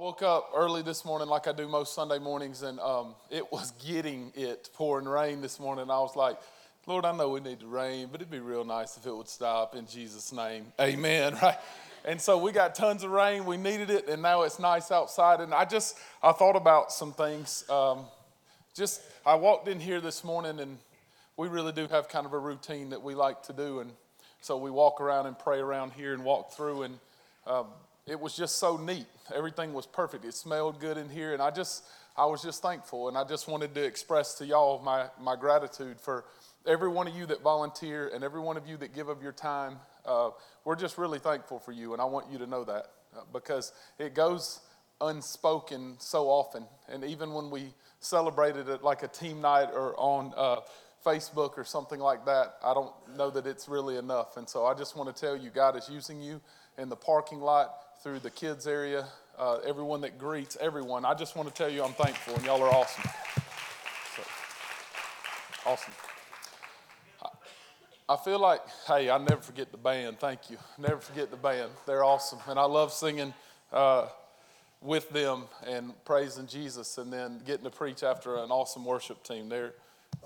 woke up early this morning, like I do most Sunday mornings, and um, it was getting it pouring rain this morning. I was like, Lord, I know we need the rain, but it'd be real nice if it would stop in Jesus' name. Amen, right? And so we got tons of rain. We needed it, and now it's nice outside. And I just, I thought about some things. Um, just, I walked in here this morning, and we really do have kind of a routine that we like to do. And so we walk around and pray around here and walk through, and um, it was just so neat. Everything was perfect. It smelled good in here, and I just I was just thankful, and I just wanted to express to y'all my my gratitude for every one of you that volunteer and every one of you that give of your time. Uh, we're just really thankful for you, and I want you to know that uh, because it goes unspoken so often, and even when we celebrated it like a team night or on. Uh, Facebook or something like that, I don't know that it's really enough. And so I just want to tell you, God is using you in the parking lot through the kids area, uh, everyone that greets everyone. I just want to tell you I'm thankful, and y'all are awesome. So, awesome. I, feel like, hey, I never forget the band. Thank you. Never forget the band. They're awesome, and I love singing. Uh, with them and praising Jesus, and then getting to preach after an awesome worship team. They're,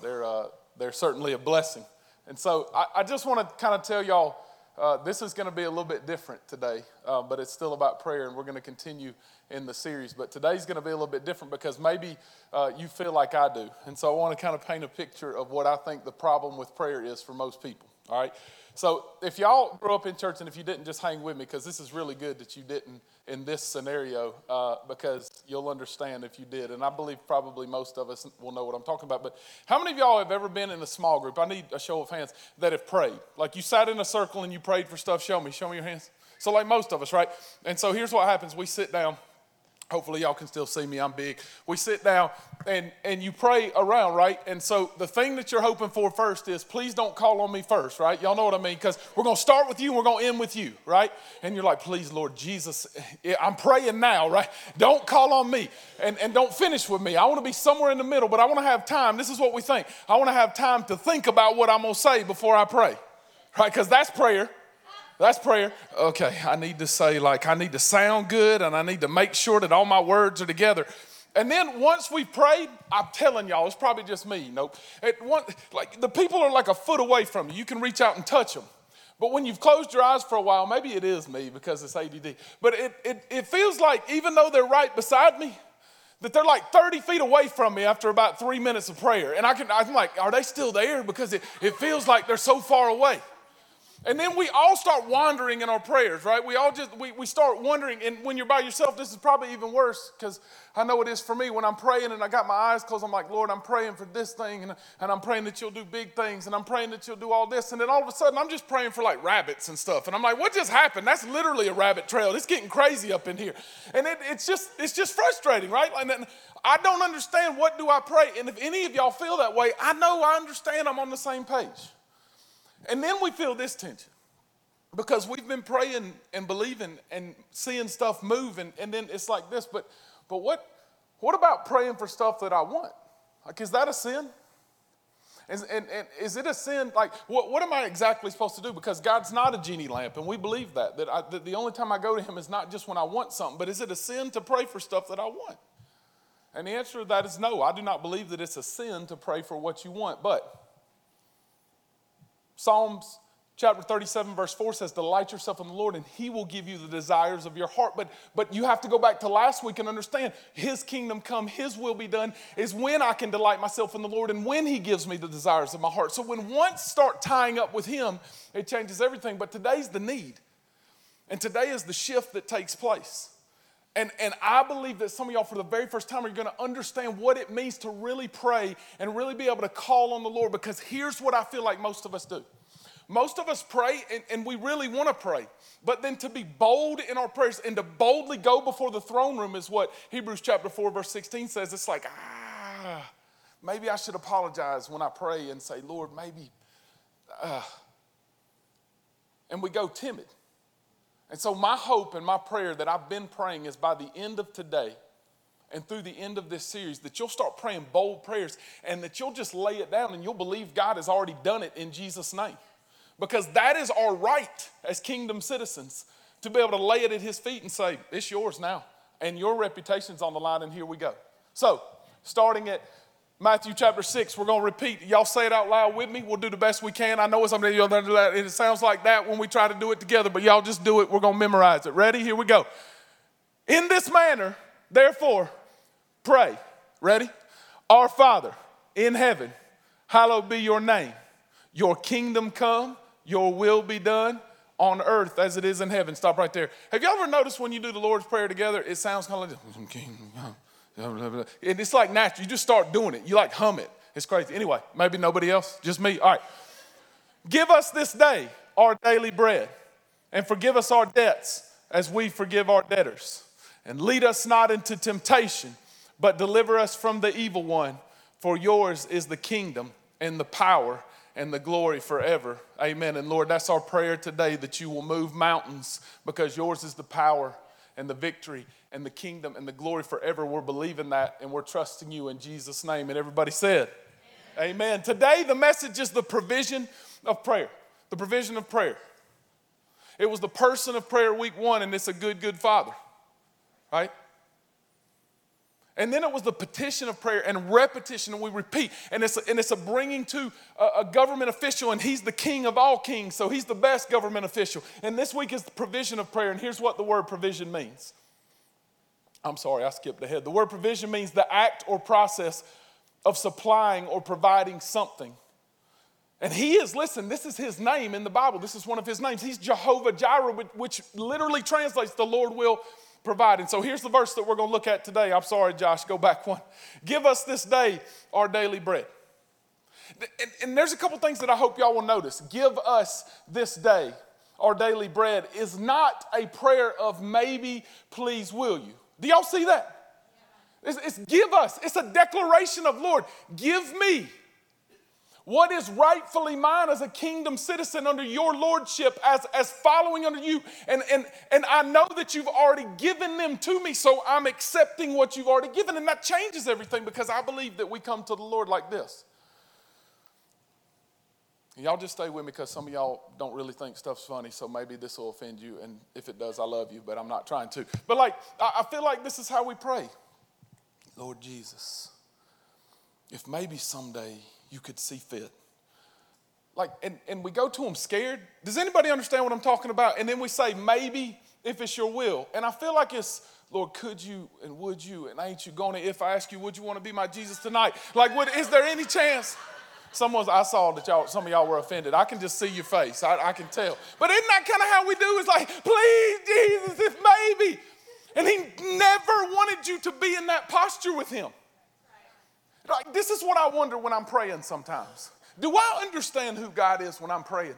they're, uh, they're certainly a blessing. And so I, I just want to kind of tell y'all uh, this is going to be a little bit different today, uh, but it's still about prayer, and we're going to continue in the series. But today's going to be a little bit different because maybe uh, you feel like I do. And so I want to kind of paint a picture of what I think the problem with prayer is for most people. All right? So if y'all grew up in church, and if you didn't, just hang with me because this is really good that you didn't in this scenario uh, because you'll understand if you did. And I believe probably most of us will know what I'm talking about. But how many of y'all have ever been in a small group? I need a show of hands that have prayed. Like you sat in a circle and you prayed for stuff. Show me, show me your hands. So, like most of us, right? And so here's what happens we sit down Hopefully, y'all can still see me. I'm big. We sit down and, and you pray around, right? And so, the thing that you're hoping for first is please don't call on me first, right? Y'all know what I mean? Because we're going to start with you and we're going to end with you, right? And you're like, please, Lord Jesus, eh, eh, I'm praying now, right? Don't call on me and, and don't finish with me. I want to be somewhere in the middle, but I want to have time. This is what we think. I want to have time to think about what I'm going to say before I pray, right? Because that's prayer. That's prayer. Okay, I need to say, like, I need to sound good and I need to make sure that all my words are together. And then once we prayed, I'm telling y'all, it's probably just me. Nope. It, one, like the people are like a foot away from you. You can reach out and touch them. But when you've closed your eyes for a while, maybe it is me because it's ADD. But it, it, it feels like even though they're right beside me, that they're like 30 feet away from me after about three minutes of prayer. And I can, I'm like, are they still there? Because it, it feels like they're so far away. And then we all start wandering in our prayers, right? We all just, we, we start wondering. And when you're by yourself, this is probably even worse because I know it is for me. When I'm praying and I got my eyes closed, I'm like, Lord, I'm praying for this thing. And, and I'm praying that you'll do big things. And I'm praying that you'll do all this. And then all of a sudden, I'm just praying for like rabbits and stuff. And I'm like, what just happened? That's literally a rabbit trail. It's getting crazy up in here. And it, it's just, it's just frustrating, right? And I don't understand what do I pray. And if any of y'all feel that way, I know I understand I'm on the same page. And then we feel this tension because we've been praying and believing and seeing stuff move, and, and then it's like this. But, but what, what about praying for stuff that I want? Like, is that a sin? Is, and, and is it a sin? Like, what, what am I exactly supposed to do? Because God's not a genie lamp, and we believe that. That, I, that the only time I go to Him is not just when I want something, but is it a sin to pray for stuff that I want? And the answer to that is no. I do not believe that it's a sin to pray for what you want. But Psalms chapter 37 verse 4 says delight yourself in the lord and he will give you the desires of your heart. But but you have to go back to last week and understand his kingdom come his will be done is when i can delight myself in the lord and when he gives me the desires of my heart. So when once start tying up with him it changes everything. But today's the need and today is the shift that takes place and, and I believe that some of y'all, for the very first time, are going to understand what it means to really pray and really be able to call on the Lord because here's what I feel like most of us do. Most of us pray and, and we really want to pray, but then to be bold in our prayers and to boldly go before the throne room is what Hebrews chapter 4, verse 16 says. It's like, ah, maybe I should apologize when I pray and say, Lord, maybe. Uh, and we go timid. And so, my hope and my prayer that I've been praying is by the end of today and through the end of this series, that you'll start praying bold prayers and that you'll just lay it down and you'll believe God has already done it in Jesus' name because that is our right as kingdom citizens to be able to lay it at his feet and say, It's yours now. and your reputation's on the line, and here we go. So, starting at Matthew chapter 6, we're going to repeat. Y'all say it out loud with me. We'll do the best we can. I know it's something you'll do that. It sounds like that when we try to do it together, but y'all just do it. We're going to memorize it. Ready? Here we go. In this manner, therefore, pray. Ready? Our Father in heaven, hallowed be your name. Your kingdom come, your will be done on earth as it is in heaven. Stop right there. Have you ever noticed when you do the Lord's Prayer together, it sounds kind of like? And it's like natural. You just start doing it. You like hum it. It's crazy. Anyway, maybe nobody else, just me. All right. Give us this day our daily bread, and forgive us our debts as we forgive our debtors. And lead us not into temptation, but deliver us from the evil one. For yours is the kingdom and the power and the glory forever. Amen. And Lord, that's our prayer today that you will move mountains because yours is the power and the victory and the kingdom and the glory forever. We're believing that and we're trusting you in Jesus' name. And everybody said, Amen. Amen. Today, the message is the provision of prayer. The provision of prayer. It was the person of prayer week one, and it's a good, good father, right? And then it was the petition of prayer and repetition, and we repeat. And it's a, and it's a bringing to a, a, government official, and he's the king of all kings, so he's the best government official. And this week is the provision of prayer, and here's what the word provision means. I'm sorry, I skipped ahead. The word provision means the act or process of supplying or providing something. And he is, listen, this is his name in the Bible. This is one of his names. He's Jehovah Jireh, which literally translates the Lord will providing. So here's the verse that we're going to look at today. I'm sorry, Josh, go back one. Give us this day our daily bread. And, and there's a couple things that I hope y'all will notice. Give us this day our daily bread is not a prayer of maybe, please, will you. Do y'all see that? It's, it's give us, it's a declaration of Lord, give me what is rightfully mine as a kingdom citizen under your lordship, as, as following under you. And, and, and I know that you've already given them to me, so I'm accepting what you've already given. And that changes everything because I believe that we come to the Lord like this. Y'all just stay with me because some of y'all don't really think stuff's funny, so maybe this will offend you. And if it does, I love you, but I'm not trying to. But like, I feel like this is how we pray Lord Jesus, if maybe someday you could see fit. Like, and, and we go to them scared. Does anybody understand what I'm talking about? And then we say, maybe if it's your will. And I feel like it's, Lord, could you and would you and ain't you to, if I ask you, would you want to be my Jesus tonight? Like, would, is there any chance? Someone's, I saw that y'all, some of y'all were offended. I can just see your face. I, I can tell. But isn't that kind of how we do? It's like, please, Jesus, if maybe. And he never wanted you to be in that posture with him. Like, this is what I wonder when I'm praying sometimes. Do I understand who God is when I'm praying?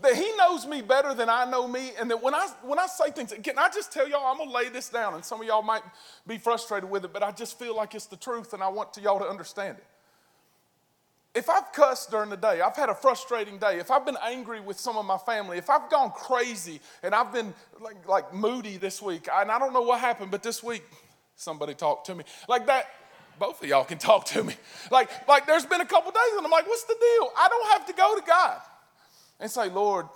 That He knows me better than I know me, and that when I when I say things, can I just tell y'all, I'm gonna lay this down, and some of y'all might be frustrated with it, but I just feel like it's the truth, and I want to y'all to understand it. If I've cussed during the day, I've had a frustrating day, if I've been angry with some of my family, if I've gone crazy and I've been like, like moody this week, and I don't know what happened, but this week somebody talked to me. Like that, both of y'all can talk to me. Like, like there's been a couple days and I'm like, what's the deal? I don't have to go to God and say, Lord,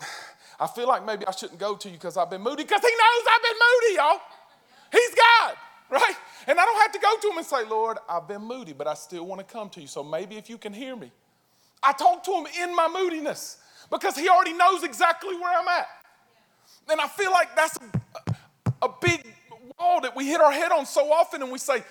I feel like maybe I shouldn't go to you because I've been moody, because He knows I've been moody, y'all. He's God, right? And I don't have to go to Him and say, Lord, I've been moody, but I still want to come to you. So maybe if you can hear me. I talk to Him in my moodiness because He already knows exactly where I'm at. And I feel like that's a, a big wall that we hit our head on so often and we say,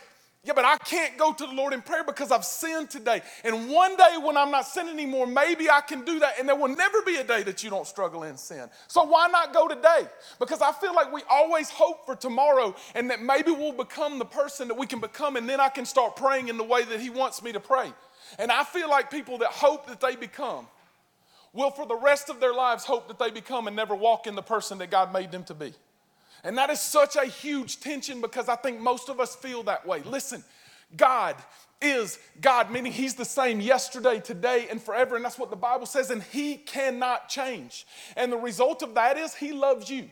yeah, but I can't go to the Lord in prayer because I've sinned today. And one day when I'm not sinning anymore, maybe I can do that. And there will never be a day that you don't struggle in sin. So why not go today? Because I feel like we always hope for tomorrow and that maybe we'll become the person that we can become. And then I can start praying in the way that He wants me to pray. And I feel like people that hope that they become will, for the rest of their lives, hope that they become and never walk in the person that God made them to be. And that is such a huge tension because I think most of us feel that way. Listen, God is God, meaning He's the same yesterday, today, and forever. And that's what the Bible says, and He cannot change. And the result of that is He loves you.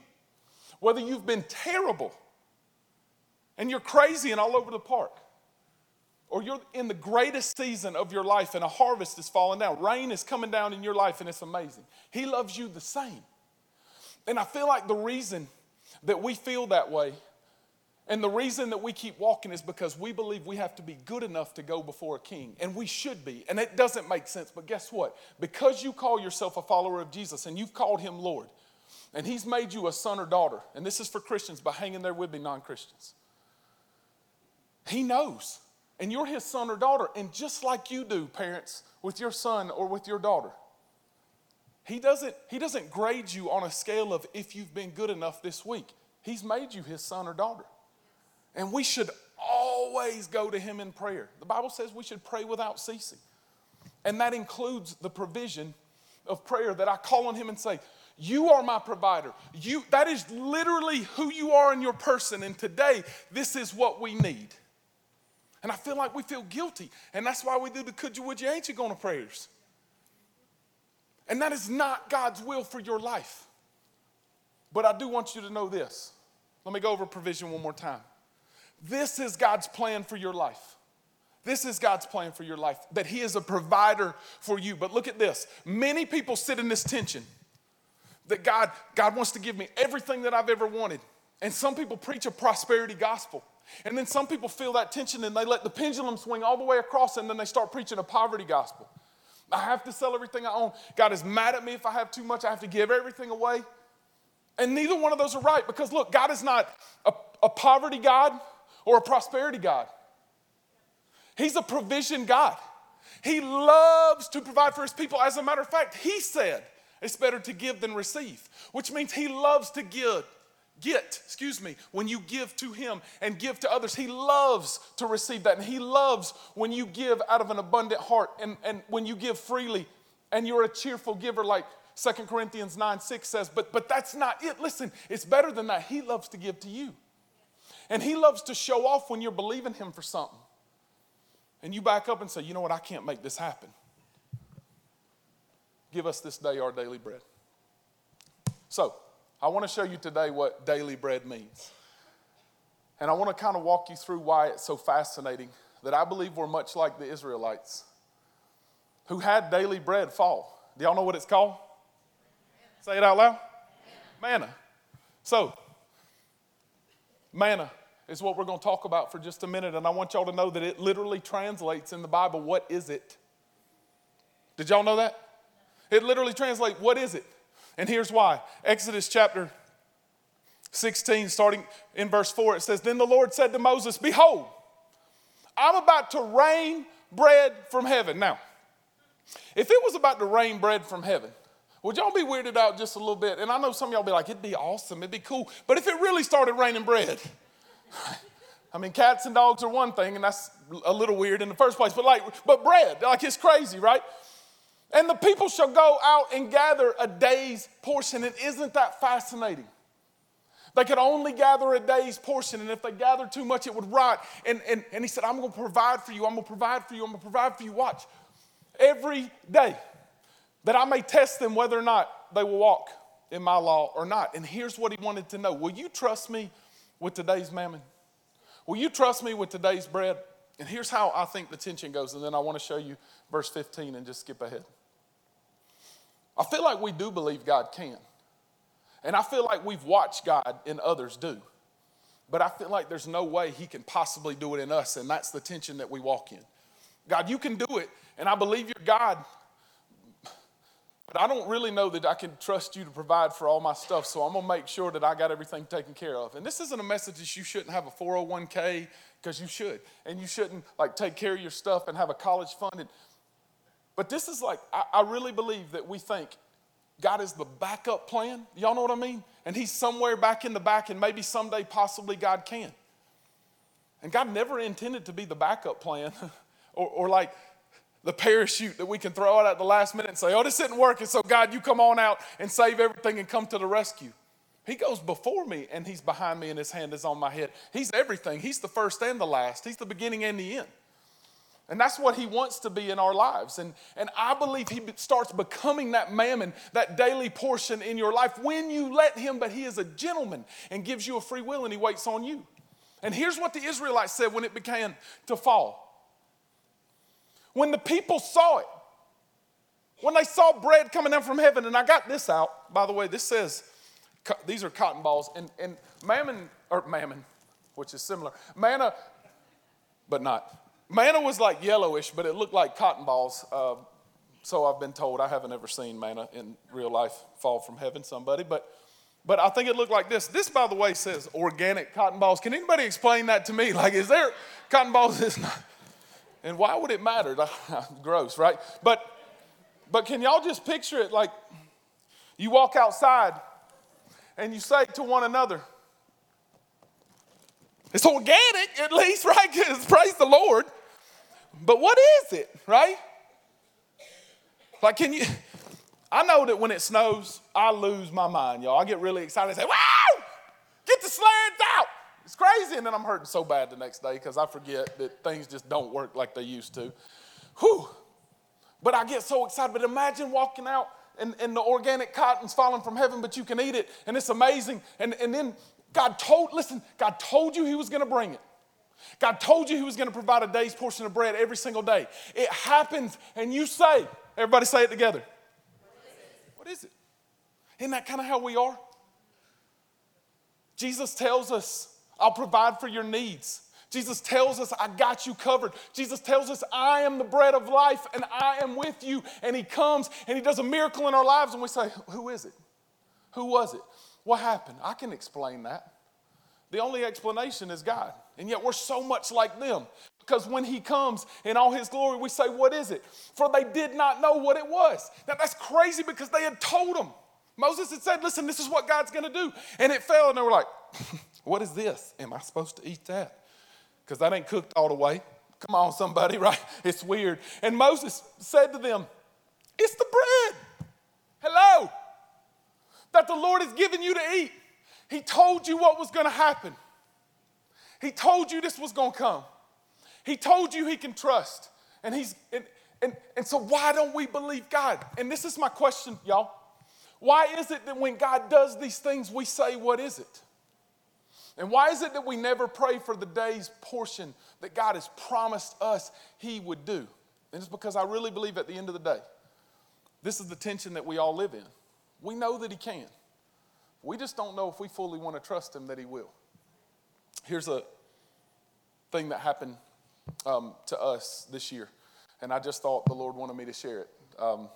Whether you've been terrible and you're crazy and all over the park, or you're in the greatest season of your life and a harvest is falling down, rain is coming down in your life and it's amazing. He loves you the same. And I feel like the reason that we feel that way And the reason that we keep walking is because we believe we have to be good enough to go before a king. And we should be. And it doesn't make sense. But guess what? Because you call yourself a follower of Jesus and you've called him Lord, and he's made you a son or daughter, and this is for Christians, but hanging there with me, non Christians. He knows. And you're his son or daughter. And just like you do, parents, with your son or with your daughter, he doesn't, he doesn't grade you on a scale of if you've been good enough this week. He's made you his son or daughter. And we should always go to Him in prayer. The Bible says we should pray without ceasing. And that includes the provision of prayer that I call on Him and say, You are my provider. You, that is literally who you are in your person. And today, this is what we need. And I feel like we feel guilty. And that's why we do the could you, would you, ain't you going to prayers. And that is not God's will for your life. But I do want you to know this. Let me go over provision one more time. This is God's plan for your life. This is God's plan for your life, that He is a provider for you. But look at this many people sit in this tension that God, God wants to give me everything that I've ever wanted. And some people preach a prosperity gospel. And then some people feel that tension and they let the pendulum swing all the way across and then they start preaching a poverty gospel. I have to sell everything I own. God is mad at me if I have too much. I have to give everything away. And neither one of those are right because look, God is not a, a poverty God or a prosperity God. He's a provision God. He loves to provide for his people. As a matter of fact, he said it's better to give than receive, which means he loves to give. Get, excuse me, when you give to him and give to others. He loves to receive that. And he loves when you give out of an abundant heart and, and when you give freely and you're a cheerful giver, like 2 Corinthians 9 6 says. But, but that's not it. Listen, it's better than that. He loves to give to you. And he loves to show off when you're believing him for something. And you back up and say, you know what, I can't make this happen. Give us this day our daily bread. So, I want to show you today what daily bread means. And I want to kind of walk you through why it's so fascinating that I believe we're much like the Israelites who had daily bread fall. Do y'all know what it's called? Say it out loud. Manna. So, manna is what we're going to talk about for just a minute. And I want y'all to know that it literally translates in the Bible, what is it? Did y'all know that? It literally translates, what is it? And here's why Exodus chapter 16, starting in verse 4, it says, Then the Lord said to Moses, Behold, I'm about to rain bread from heaven. Now, if it was about to rain bread from heaven, would y'all be weirded out just a little bit? And I know some y'all be like, it'd be awesome, it'd be cool. But if it really started raining bread, I mean, cats and dogs are one thing, and that's a little weird in the first place, but like, but bread, like it's crazy, right? And the people shall go out and gather a day's portion. And isn't that fascinating? They could only gather a day's portion, and if they gathered too much, it would rot. And, and, and he said, I'm going to provide for you, I'm going to provide for you, I'm going to provide for you. Watch. Every day that I may test them whether or not they will walk in my law or not. And here's what he wanted to know Will you trust me with today's manna? Will you trust me with today's bread? And here's how I think the tension goes, and then I want to show you verse 15 and just skip ahead. I feel like we do believe God can. And I feel like we've watched God and others do. But I feel like there's no way He can possibly do it in us, and that's the tension that we walk in. God, you can do it, and I believe you're God, but I don't really know that I can trust you to provide for all my stuff, so I'm gonna make sure that I got everything taken care of. And this isn't a message that you shouldn't have a 401k, because you should. And you shouldn't like take care of your stuff and have a college fund. And, but this is like, I, I really believe that we think God is the backup plan. Y'all know what I mean? And He's somewhere back in the back, and maybe someday, possibly, God can. And God never intended to be the backup plan or, or like the parachute that we can throw out at the last minute and say, oh, this isn't working, so God, you come on out and save everything and come to the rescue. He goes before me and he's behind me and his hand is on my head. He's everything. He's the first and the last. He's the beginning and the end. And that's what he wants to be in our lives. And, and I believe he starts becoming that manna, that daily portion in your life when you let him, but he is a gentleman and gives you a free will and he waits on you. And here's what the Israelites said when it began to fall when the people saw it, when they saw bread coming down from heaven, and I got this out, by the way, this says, these are cotton balls, and, and mammon, or mammon, which is similar. Manna, but not. Manna was like yellowish, but it looked like cotton balls. Uh, so I've been told. I haven't ever seen manna in real life fall from heaven, somebody, but but I think it looked like this. This, by the way, says organic cotton balls. Can anybody explain that to me? Like, is there cotton balls? Is not, and why would it matter? Gross, right? But but can y'all just picture it like you walk outside and you say to one another, it's organic at least, right? Praise the Lord. But what is it, right? Like, can you? I know that when it snows, I lose my mind, y'all. I get really excited and say, wow, get the sleds out. It's crazy. And then I'm hurting so bad the next day because I forget that things just don't work like they used to. Whew. But I get so excited. But imagine walking out and, and the organic cotton's falling from heaven, but you can eat it, and it's amazing. And, and then God told, listen, God told you He was going to bring it. God told you He was going to provide a day's portion of bread every single day. It happens, and you say, everybody say it together. What is it? Isn't that kind of how we are? Jesus tells us, I'll provide for your needs. Jesus tells us, I got you covered. Jesus tells us, I am the bread of life and I am with you. And He comes and He does a miracle in our lives, and we say, Who is it? Who was it? What happened? I can explain that. The only explanation is God. And yet we're so much like them because when He comes in all His glory, we say, What is it? For they did not know what it was. Now that's crazy because they had told them. Moses had said, Listen, this is what God's going to do. And it fell, and they were like, What is this? Am I supposed to eat that? because that ain't cooked all the way. Come on, somebody, right? It's weird. And Moses said to them, It's the bread. Hello. That the Lord has given you to eat. He told you what was going to happen. He told you this was going to come. He told you he can trust. And he's and, and, and so why don't we believe God? And this is my question, y'all. Why is it that when God does these things, we say, What is it? And why is it that we never pray for the day's portion that God has promised us He would do? And it's because I really believe at the end of the day, this is the tension that we all live in. We know that He can. We just don't know if we fully want to trust Him that He will. Here's a thing that happened um, to us this year, and I just thought the Lord wanted me to share it. Um,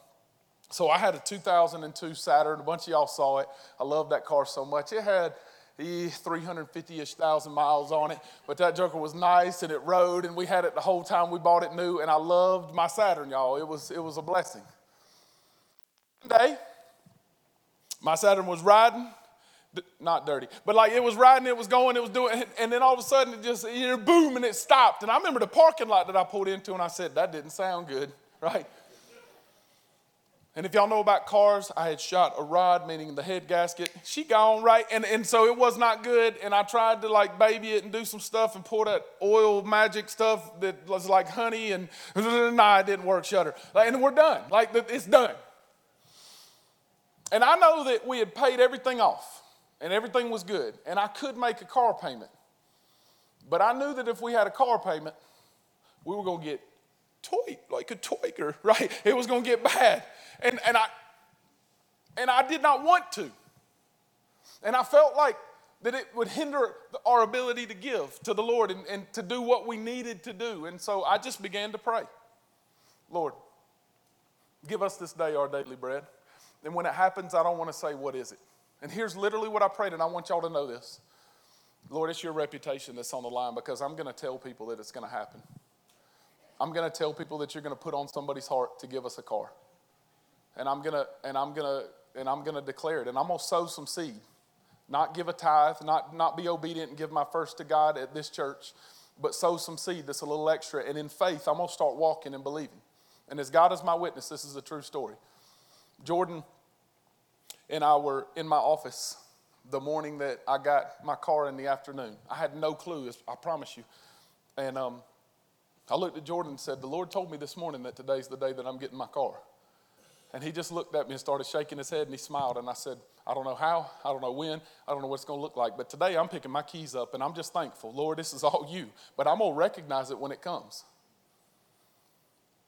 so I had a 2002 Saturn. A bunch of y'all saw it. I love that car so much. It had 350-ish thousand miles on it. But that joker was nice and it rode and we had it the whole time we bought it new and I loved my Saturn, y'all. It was, it was a blessing. One day, my Saturn was riding, not dirty, but like it was riding, it was going, it was doing, and then all of a sudden it just, know, boom, and it stopped. And I remember the parking lot that I pulled into and I said, that didn't sound good, right? And if y'all know about cars, I had shot a rod, meaning the head gasket. She gone, right? And, and so it was not good. And I tried to like baby it and do some stuff and pour that oil magic stuff that was like honey. And nah, it didn't work. Shutter. And we're done. Like it's done. And I know that we had paid everything off and everything was good. And I could make a car payment. But I knew that if we had a car payment, we were going to get toy, like a toiker, right? It was going to get bad. And, and, I, and I did not want to. And I felt like that it would hinder our ability to give to the Lord and, and to do what we needed to do. And so I just began to pray Lord, give us this day our daily bread. And when it happens, I don't want to say, What is it? And here's literally what I prayed, and I want y'all to know this. Lord, it's your reputation that's on the line because I'm going to tell people that it's going to happen. I'm going to tell people that you're going to put on somebody's heart to give us a car. And I'm going to and I'm going to and I'm going to declare it and I'm going to sow some seed. Not give a tithe, not not be obedient and give my first to God at this church, but sow some seed that's a little extra and in faith I'm going to start walking and believing. And as God is my witness, this is a true story. Jordan and I were in my office the morning that I got my car in the afternoon. I had no clue, I promise you. And um, I looked at Jordan and said, The Lord told me this morning that today's the day that I'm getting my car. And he just looked at me and started shaking his head and he smiled. And I said, I don't know how, I don't know when, I don't know what it's going to look like. But today I'm picking my keys up and I'm just thankful. Lord, this is all you. But I'm going to recognize it when it comes.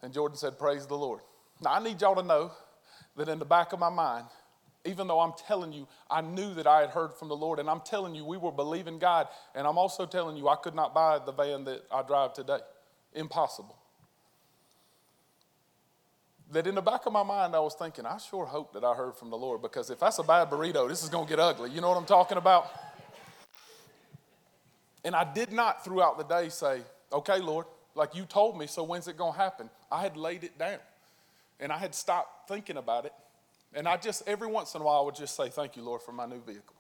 And Jordan said, Praise the Lord. Now I need y'all to know that in the back of my mind, even though I'm telling you, I knew that I had heard from the Lord. And I'm telling you, we were believing God. And I'm also telling you, I could not buy the van that I drive today. Impossible. That in the back of my mind, I was thinking, I sure hope that I heard from the Lord because if that's a bad burrito, this is going to get ugly. You know what I'm talking about? And I did not throughout the day say, okay, Lord, like you told me, so when's it going to happen? I had laid it down and I had stopped thinking about it. And I just, every once in a while, would just say, Thank you, Lord, for my new vehicle.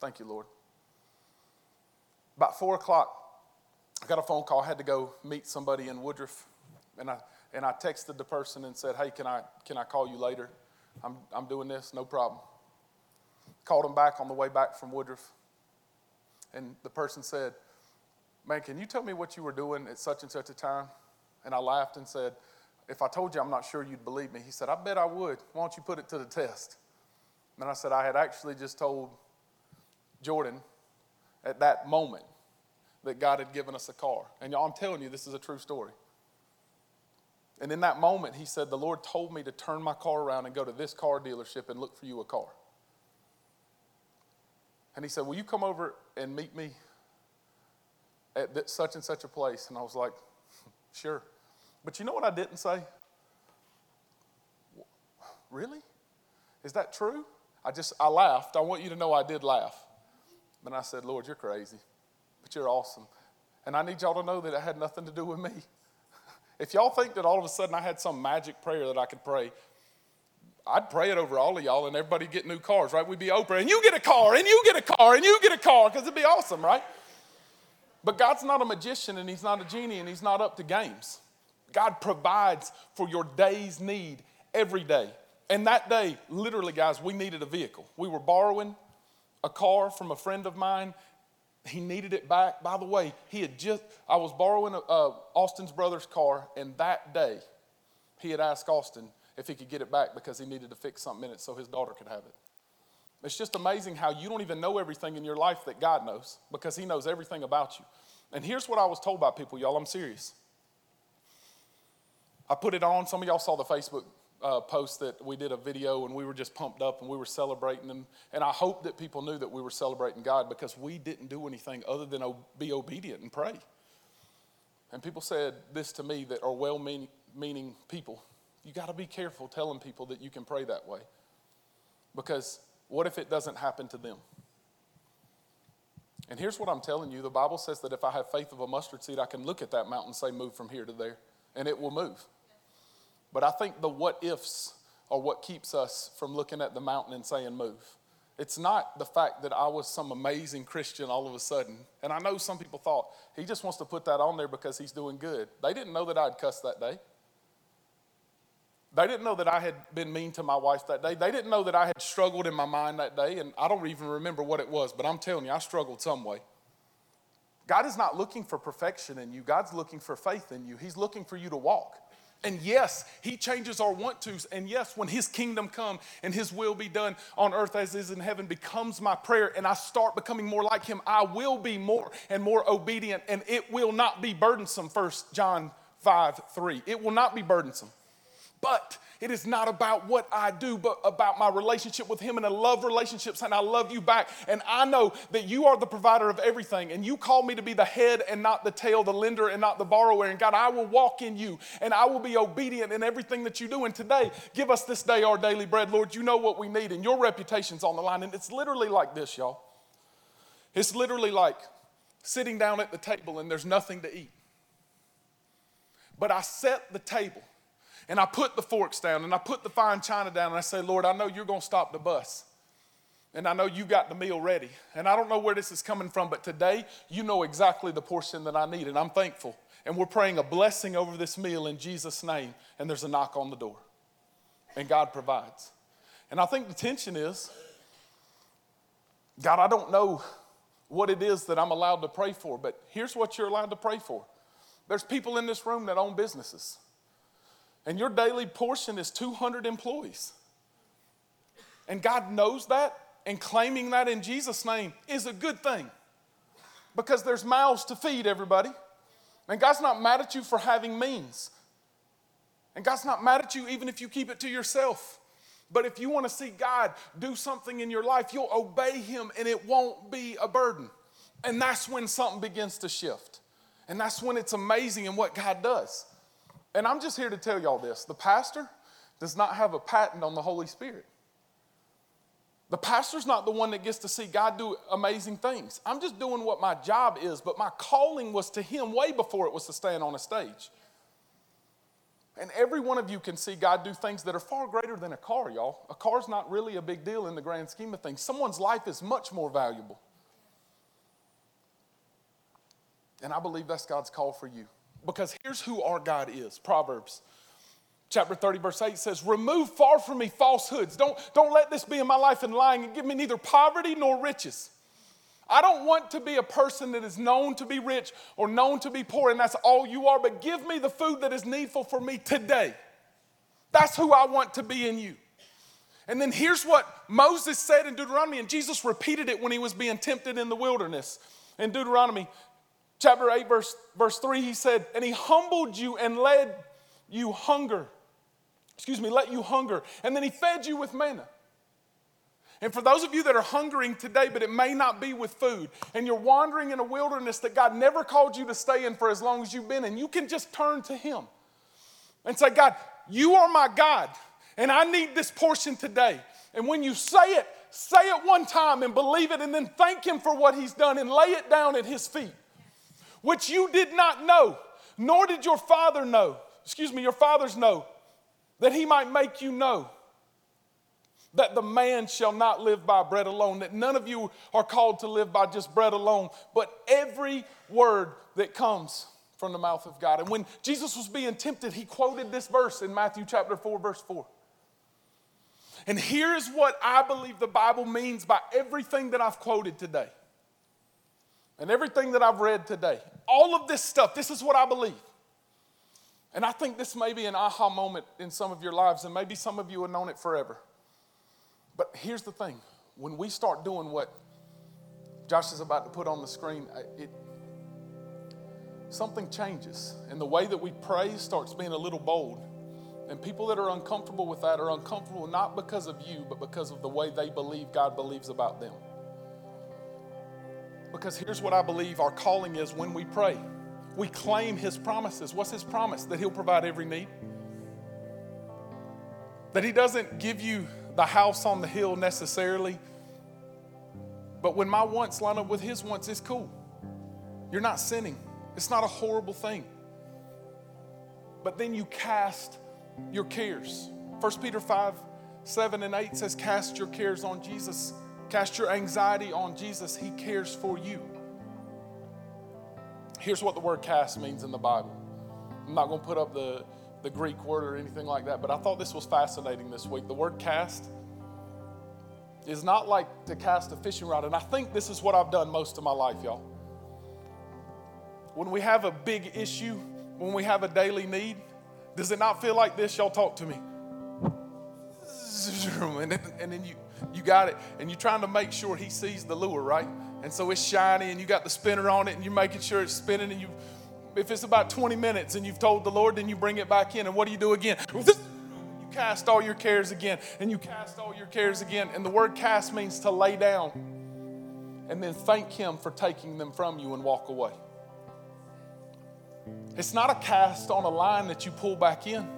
Thank you, Lord. About four o'clock, I got a phone call. I had to go meet somebody in Woodruff. And I, and I texted the person and said, Hey, can I, can I call you later? I'm, I'm doing this, no problem. Called him back on the way back from Woodruff. And the person said, Man, can you tell me what you were doing at such and such a time? And I laughed and said, if I told you, I'm not sure you'd believe me. He said, I bet I would. Why don't you put it to the test? And I said, I had actually just told Jordan at that moment that God had given us a car. And y'all, I'm telling you, this is a true story. And in that moment, he said, The Lord told me to turn my car around and go to this car dealership and look for you a car. And he said, Will you come over and meet me at such and such a place? And I was like, Sure. But you know what I didn't say? Really? Is that true? I just, I laughed. I want you to know I did laugh. But I said, Lord, you're crazy, but you're awesome. And I need y'all to know that it had nothing to do with me. If y'all think that all of a sudden I had some magic prayer that I could pray, I'd pray it over all of y'all and everybody get new cars, right? We'd be Oprah, and you get a car, and you get a car, and you get a car, because it'd be awesome, right? But God's not a magician, and He's not a genie, and He's not up to games. God provides for your day's need every day. And that day, literally, guys, we needed a vehicle. We were borrowing a car from a friend of mine. He needed it back. By the way, he had just, I was borrowing a, uh, Austin's brother's car, and that day, he had asked Austin if he could get it back because he needed to fix something in it so his daughter could have it. It's just amazing how you don't even know everything in your life that God knows because he knows everything about you. And here's what I was told by people, y'all, I'm serious. I put it on. Some of y'all saw the Facebook uh, post that we did a video and we were just pumped up and we were celebrating. And, and I hope that people knew that we were celebrating God because we didn't do anything other than be obedient and pray. And people said this to me that are well meaning people. You got to be careful telling people that you can pray that way. Because what if it doesn't happen to them? And here's what I'm telling you the Bible says that if I have faith of a mustard seed, I can look at that mountain and say, Move from here to there, and it will move. But I think the what ifs are what keeps us from looking at the mountain and saying, move. It's not the fact that I was some amazing Christian all of a sudden. And I know some people thought, he just wants to put that on there because he's doing good. They didn't know that I'd cussed that day. They didn't know that I had been mean to my wife that day. They didn't know that I had struggled in my mind that day. And I don't even remember what it was, but I'm telling you, I struggled some way. God is not looking for perfection in you, God's looking for faith in you. He's looking for you to walk. And yes, he changes our want tos. And yes, when his kingdom come and his will be done on earth as is in heaven becomes my prayer and I start becoming more like him, I will be more and more obedient and it will not be burdensome. First John 5 3. It will not be burdensome. But it is not about what I do, but about my relationship with Him and a love relationships, and I love you back. And I know that you are the provider of everything, and you call me to be the head and not the tail, the lender and not the borrower. And God, I will walk in you, and I will be obedient in everything that you do. And today, give us this day our daily bread, Lord. You know what we need, and your reputation's on the line. And it's literally like this, y'all. It's literally like sitting down at the table and there's nothing to eat. But I set the table and I put the forks down and I put the fine china down and I say, Lord, I know you're going to stop the bus. And I know you got the meal ready. And I don't know where this is coming from, but today you know exactly the portion that I need. And I'm thankful. And we're praying a blessing over this meal in Jesus' name. And there's a knock on the door. And God provides. And I think the tension is God, I don't know what it is that I'm allowed to pray for, but here's what you're allowed to pray for. There's people in this room that own businesses and your daily portion is 200 employees. And God knows that, and claiming that in Jesus' name is a good thing because there's mouths to feed everybody. And God's not mad at you for having means. And God's not mad at you even if you keep it to yourself. But if you want to see God do something in your life, you'll obey Him and it won't be a burden. And that's when something begins to shift. And that's when it's amazing in what God does. And I'm just here to tell y'all this the pastor does not have a patent on the Holy Spirit. The pastor's not the one that gets to see God do amazing things. I'm just doing what my job is, but my calling was to Him way before it was to stand on a stage. And every one of you can see God do things that are far greater than a car, y'all. A car's not really a big deal in the grand scheme of things. Someone's life is much more valuable. And I believe that's God's call for you. Because here's who our God is Proverbs chapter 30, verse 8 says, Remove far from me falsehoods. Don't, don't let this be in my life and lying and give me neither poverty nor riches. I don't want to be a person that is known to be rich or known to be poor, and that's all you are, but give me the food that is needful for me today. That's who I want to be in you. And then here's what Moses said in Deuteronomy, and Jesus repeated it when he was being tempted in the wilderness. In Deuteronomy chapter 8, verse, verse 3, he said, And he humbled you and led you hunger. Excuse me, let you hunger. And then he fed you with manna. And for those of you that are hungering today, but it may not be with food, and you're wandering in a wilderness that God never called you to stay in for as long as you've been in, you can just turn to Him and say, God, you are my God, and I need this portion today. And when you say it, say it one time and believe it, and then thank Him for what He's done and lay it down at His feet, which you did not know, nor did your father know, excuse me, your fathers know, that He might make you know that the man shall not live by bread alone, that none of you are called to live by just bread alone, but every word that comes from the mouth of God. And when Jesus was being tempted, he quoted this verse in Matthew chapter 4, verse 4. And here's what I believe the Bible means by everything that I've quoted today and everything that I've read today. All of this stuff, this is what I believe. And I think this may be an aha moment in some of your lives, and maybe some of you have known it forever. But here's the thing when we start doing what Josh is about to put on the screen, it, something changes. And the way that we pray starts being a little bold. And people that are uncomfortable with that are uncomfortable not because of you, but because of the way they believe God believes about them. Because here's what I believe our calling is when we pray we claim His promises. What's His promise? That He'll provide every need. That He doesn't give you the house on the hill necessarily. But when my wants line up with his wants, it's cool. You're not sinning, it's not a horrible thing. But then you cast your cares. 1 Peter 5 7 and 8 says, Cast your cares on Jesus. Cast your anxiety on Jesus. He cares for you. Here's what the word cast means in the Bible. I'm not going to put up the the Greek word or anything like that, but I thought this was fascinating this week. The word cast is not like to cast a fishing rod, and I think this is what I've done most of my life, y'all. When we have a big issue, when we have a daily need, does it not feel like this? Y'all talk to me. And then, and then you, you got it, and you're trying to make sure he sees the lure, right? And so it's shiny, and you got the spinner on it, and you're making sure it's spinning, and you if it's about 20 minutes and you've told the Lord, then you bring it back in. And what do you do again? You cast all your cares again, and you cast all your cares again. And the word cast means to lay down and then thank Him for taking them from you and walk away. It's not a cast on a line that you pull back in,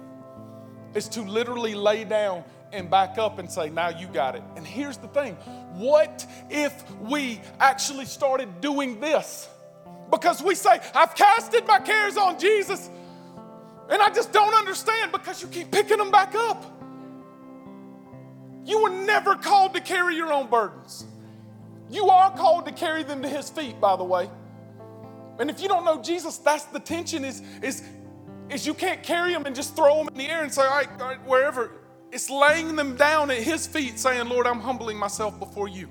it's to literally lay down and back up and say, Now you got it. And here's the thing what if we actually started doing this? because we say, I've casted my cares on Jesus. And I just don't understand because you keep picking them back up. You were never called to carry your own burdens. You are called to carry them to his feet, by the way. And if you don't know Jesus, that's the tension is, is, is you can't carry them and just throw them in the air and say, all right, all right, wherever. It's laying them down at his feet, saying, Lord, I'm humbling myself before you.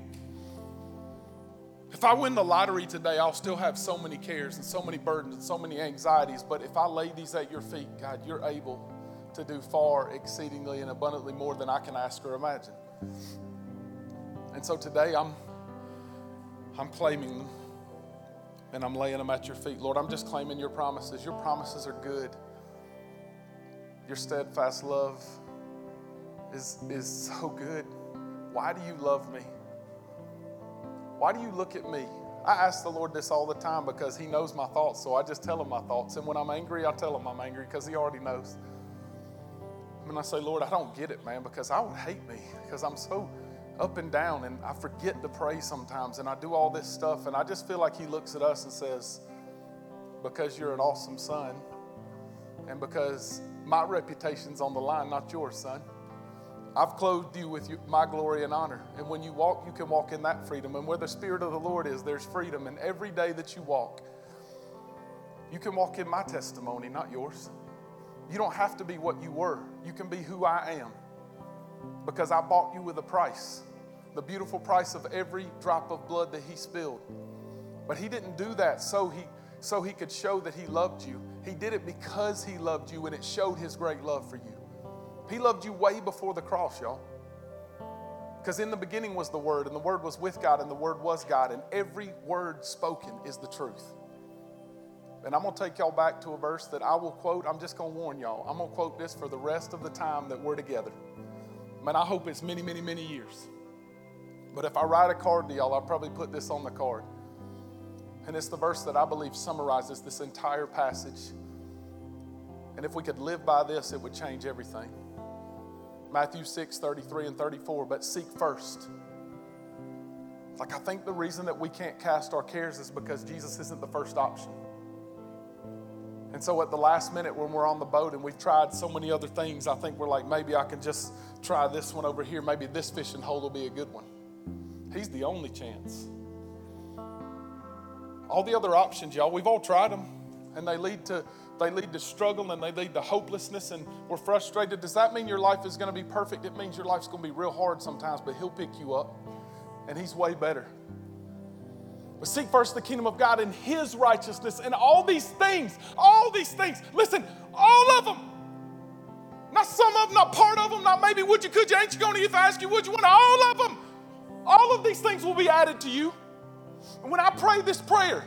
If I win the lottery today, I'll still have so many cares and so many burdens and so many anxieties. But if I lay these at your feet, God, you're able to do far exceedingly and abundantly more than I can ask or imagine. And so today I'm I'm claiming them and I'm laying them at your feet. Lord, I'm just claiming your promises. Your promises are good. Your steadfast love is, is so good. Why do you love me? Why do you look at me? I ask the Lord this all the time because He knows my thoughts, so I just tell Him my thoughts. And when I'm angry, I tell Him I'm angry because He already knows. And I say, Lord, I don't get it, man, because I would hate me because I'm so up and down and I forget to pray sometimes and I do all this stuff. And I just feel like He looks at us and says, Because you're an awesome son and because my reputation's on the line, not yours, son. I've clothed you with my glory and honor. And when you walk, you can walk in that freedom. And where the Spirit of the Lord is, there's freedom. And every day that you walk, you can walk in my testimony, not yours. You don't have to be what you were. You can be who I am because I bought you with a price the beautiful price of every drop of blood that He spilled. But He didn't do that so He, so he could show that He loved you. He did it because He loved you and it showed His great love for you. He loved you way before the cross, y'all. Because in the beginning was the Word, and the Word was with God, and the Word was God, and every word spoken is the truth. And I'm going to take y'all back to a verse that I will quote. I'm just going to warn y'all. I'm going to quote this for the rest of the time that we're together. Man, I hope it's many, many, many years. But if I write a card to y'all, I'll probably put this on the card. And it's the verse that I believe summarizes this entire passage. And if we could live by this, it would change everything. Matthew 6, 33 and 34, but seek first. Like, I think the reason that we can't cast our cares is because Jesus isn't the first option. And so at the last minute, when we're on the boat and we've tried so many other things, I think we're like, maybe I can just try this one over here. Maybe this fishing hole will be a good one. He's the only chance. All the other options, y'all, we've all tried them, and they lead to they lead to struggle and they lead to hopelessness and we're frustrated. Does that mean your life is going to be perfect? It means your life's going to be real hard sometimes, but He'll pick you up and He's way better. But seek first the kingdom of God and His righteousness and all these things, all these things, listen, all of them. Not some of them, not part of them, not maybe would you, could you, ain't you going to if I ask you, would you want all of them? All of these things will be added to you. And when I pray this prayer,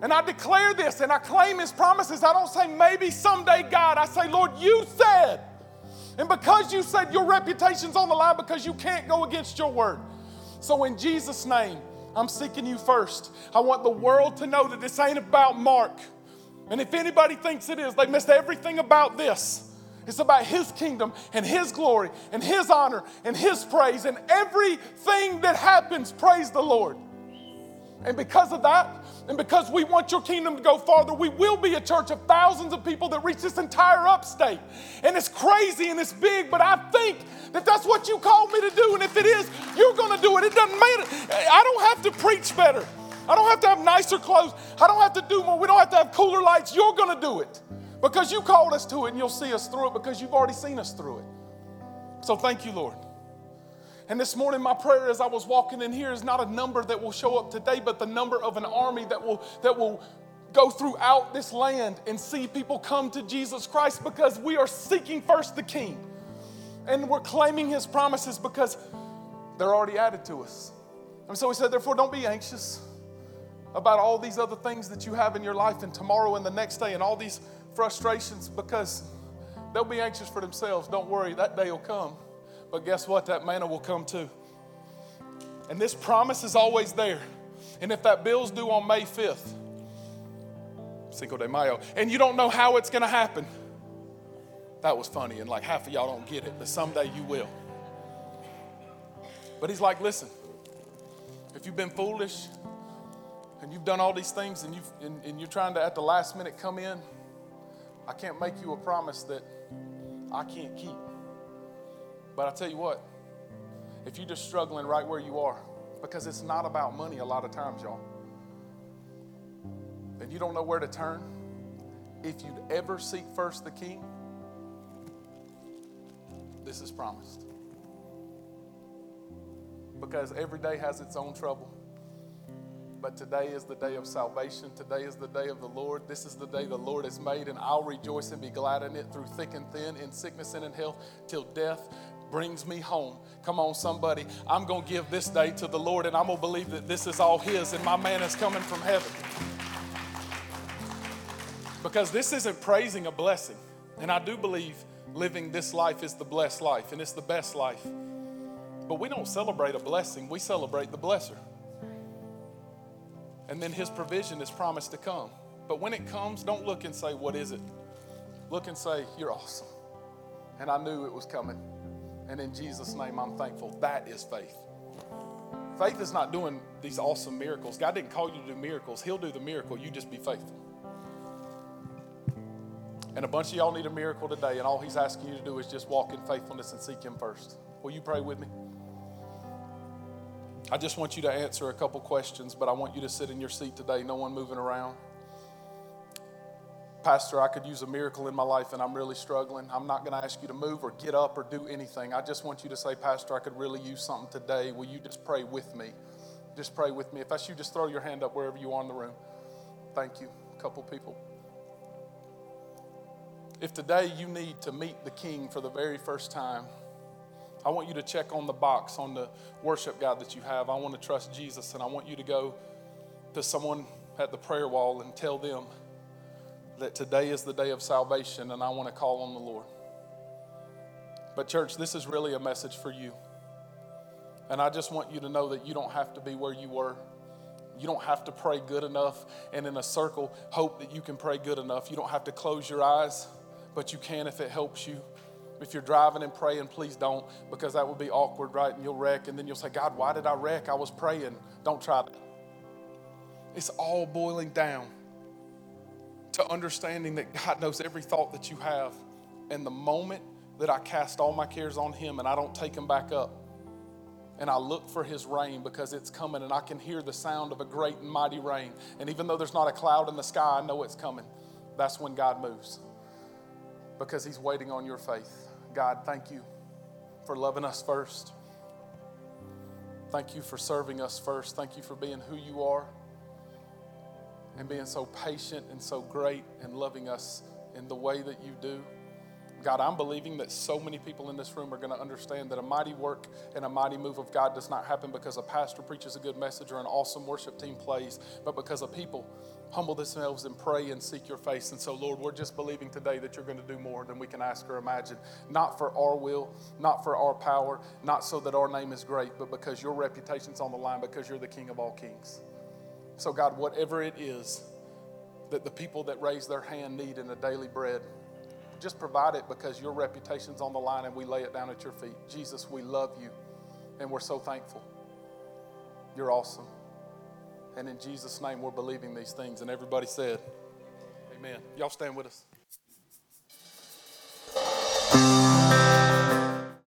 and I declare this and I claim his promises. I don't say maybe someday, God. I say, Lord, you said. And because you said your reputation's on the line because you can't go against your word. So in Jesus' name, I'm seeking you first. I want the world to know that this ain't about Mark. And if anybody thinks it is, they missed everything about this. It's about His kingdom and His glory and His honor and His praise and everything that happens, praise the Lord. And because of that, and because we want your kingdom to go farther, we will be a church of thousands of people that reach this entire upstate. And it's crazy and it's big, but I think that that's what you called me to do. And if it is, you're going to do it. It doesn't matter. I don't have to preach better. I don't have to have nicer clothes. I don't have to do more. We don't have to have cooler lights. You're going to do it because you called us to it and you'll see us through it because you've already seen us through it. So thank you, Lord. And this morning, my prayer as I was walking in here is not a number that will show up today, but the number of an army that will, that will go throughout this land and see people come to Jesus Christ because we are seeking first the King. And we're claiming his promises because they're already added to us. And so he said, therefore, don't be anxious about all these other things that you have in your life and tomorrow and the next day and all these frustrations because they'll be anxious for themselves. Don't worry, that day will come. But guess what? That manna will come too. And this promise is always there. And if that bill's due on May 5th, Cinco de Mayo, and you don't know how it's going to happen, that was funny. And like half of y'all don't get it, but someday you will. But he's like, listen, if you've been foolish and you've done all these things and, you've, and, and you're trying to at the last minute come in, I can't make you a promise that I can't keep. But I tell you what, if you're just struggling right where you are, because it's not about money a lot of times, y'all, and you don't know where to turn, if you'd ever seek first the King, this is promised. Because every day has its own trouble. But today is the day of salvation. Today is the day of the Lord. This is the day the Lord has made, and I'll rejoice and be glad in it through thick and thin, in sickness and in health, till death brings me home. Come on, somebody. I'm going to give this day to the Lord and I'm going to believe that this is all His and my man is coming from heaven. Because this isn't praising a blessing. And I do believe living this life is the blessed life and it's the best life. But we don't celebrate a blessing, we celebrate the blesser. And then his provision is promised to come. But when it comes, don't look and say, What is it? Look and say, You're awesome. And I knew it was coming. And in Jesus' name, I'm thankful. That is faith. Faith is not doing these awesome miracles. God didn't call you to do miracles, He'll do the miracle. You just be faithful. And a bunch of y'all need a miracle today, and all He's asking you to do is just walk in faithfulness and seek Him first. Will you pray with me? I just want you to answer a couple questions, but I want you to sit in your seat today, no one moving around. Pastor, I could use a miracle in my life and I'm really struggling. I'm not going to ask you to move or get up or do anything. I just want you to say, Pastor, I could really use something today. Will you just pray with me? Just pray with me. If that's you, just throw your hand up wherever you are in the room. Thank you. A couple people. If today you need to meet the King for the very first time, I want you to check on the box on the worship guide that you have. I want to trust Jesus, and I want you to go to someone at the prayer wall and tell them that today is the day of salvation, and I want to call on the Lord. But, church, this is really a message for you. And I just want you to know that you don't have to be where you were. You don't have to pray good enough and in a circle hope that you can pray good enough. You don't have to close your eyes, but you can if it helps you. If you're driving and praying, please don't, because that would be awkward, right? And you'll wreck, and then you'll say, God, why did I wreck? I was praying. Don't try that. It's all boiling down to understanding that God knows every thought that you have. And the moment that I cast all my cares on Him and I don't take them back up, and I look for His rain because it's coming, and I can hear the sound of a great and mighty rain. And even though there's not a cloud in the sky, I know it's coming. That's when God moves because He's waiting on your faith. God, thank you for loving us first. Thank you for serving us first. Thank you for being who you are and being so patient and so great and loving us in the way that you do. God, I'm believing that so many people in this room are going to understand that a mighty work and a mighty move of God does not happen because a pastor preaches a good message or an awesome worship team plays, but because a people humble themselves and pray and seek your face. And so, Lord, we're just believing today that you're going to do more than we can ask or imagine. Not for our will, not for our power, not so that our name is great, but because your reputation's on the line, because you're the King of all kings. So, God, whatever it is that the people that raise their hand need in a daily bread, just provide it because your reputation's on the line and we lay it down at your feet. Jesus, we love you and we're so thankful. You're awesome. And in Jesus' name, we're believing these things. And everybody said, Amen. Y'all stand with us.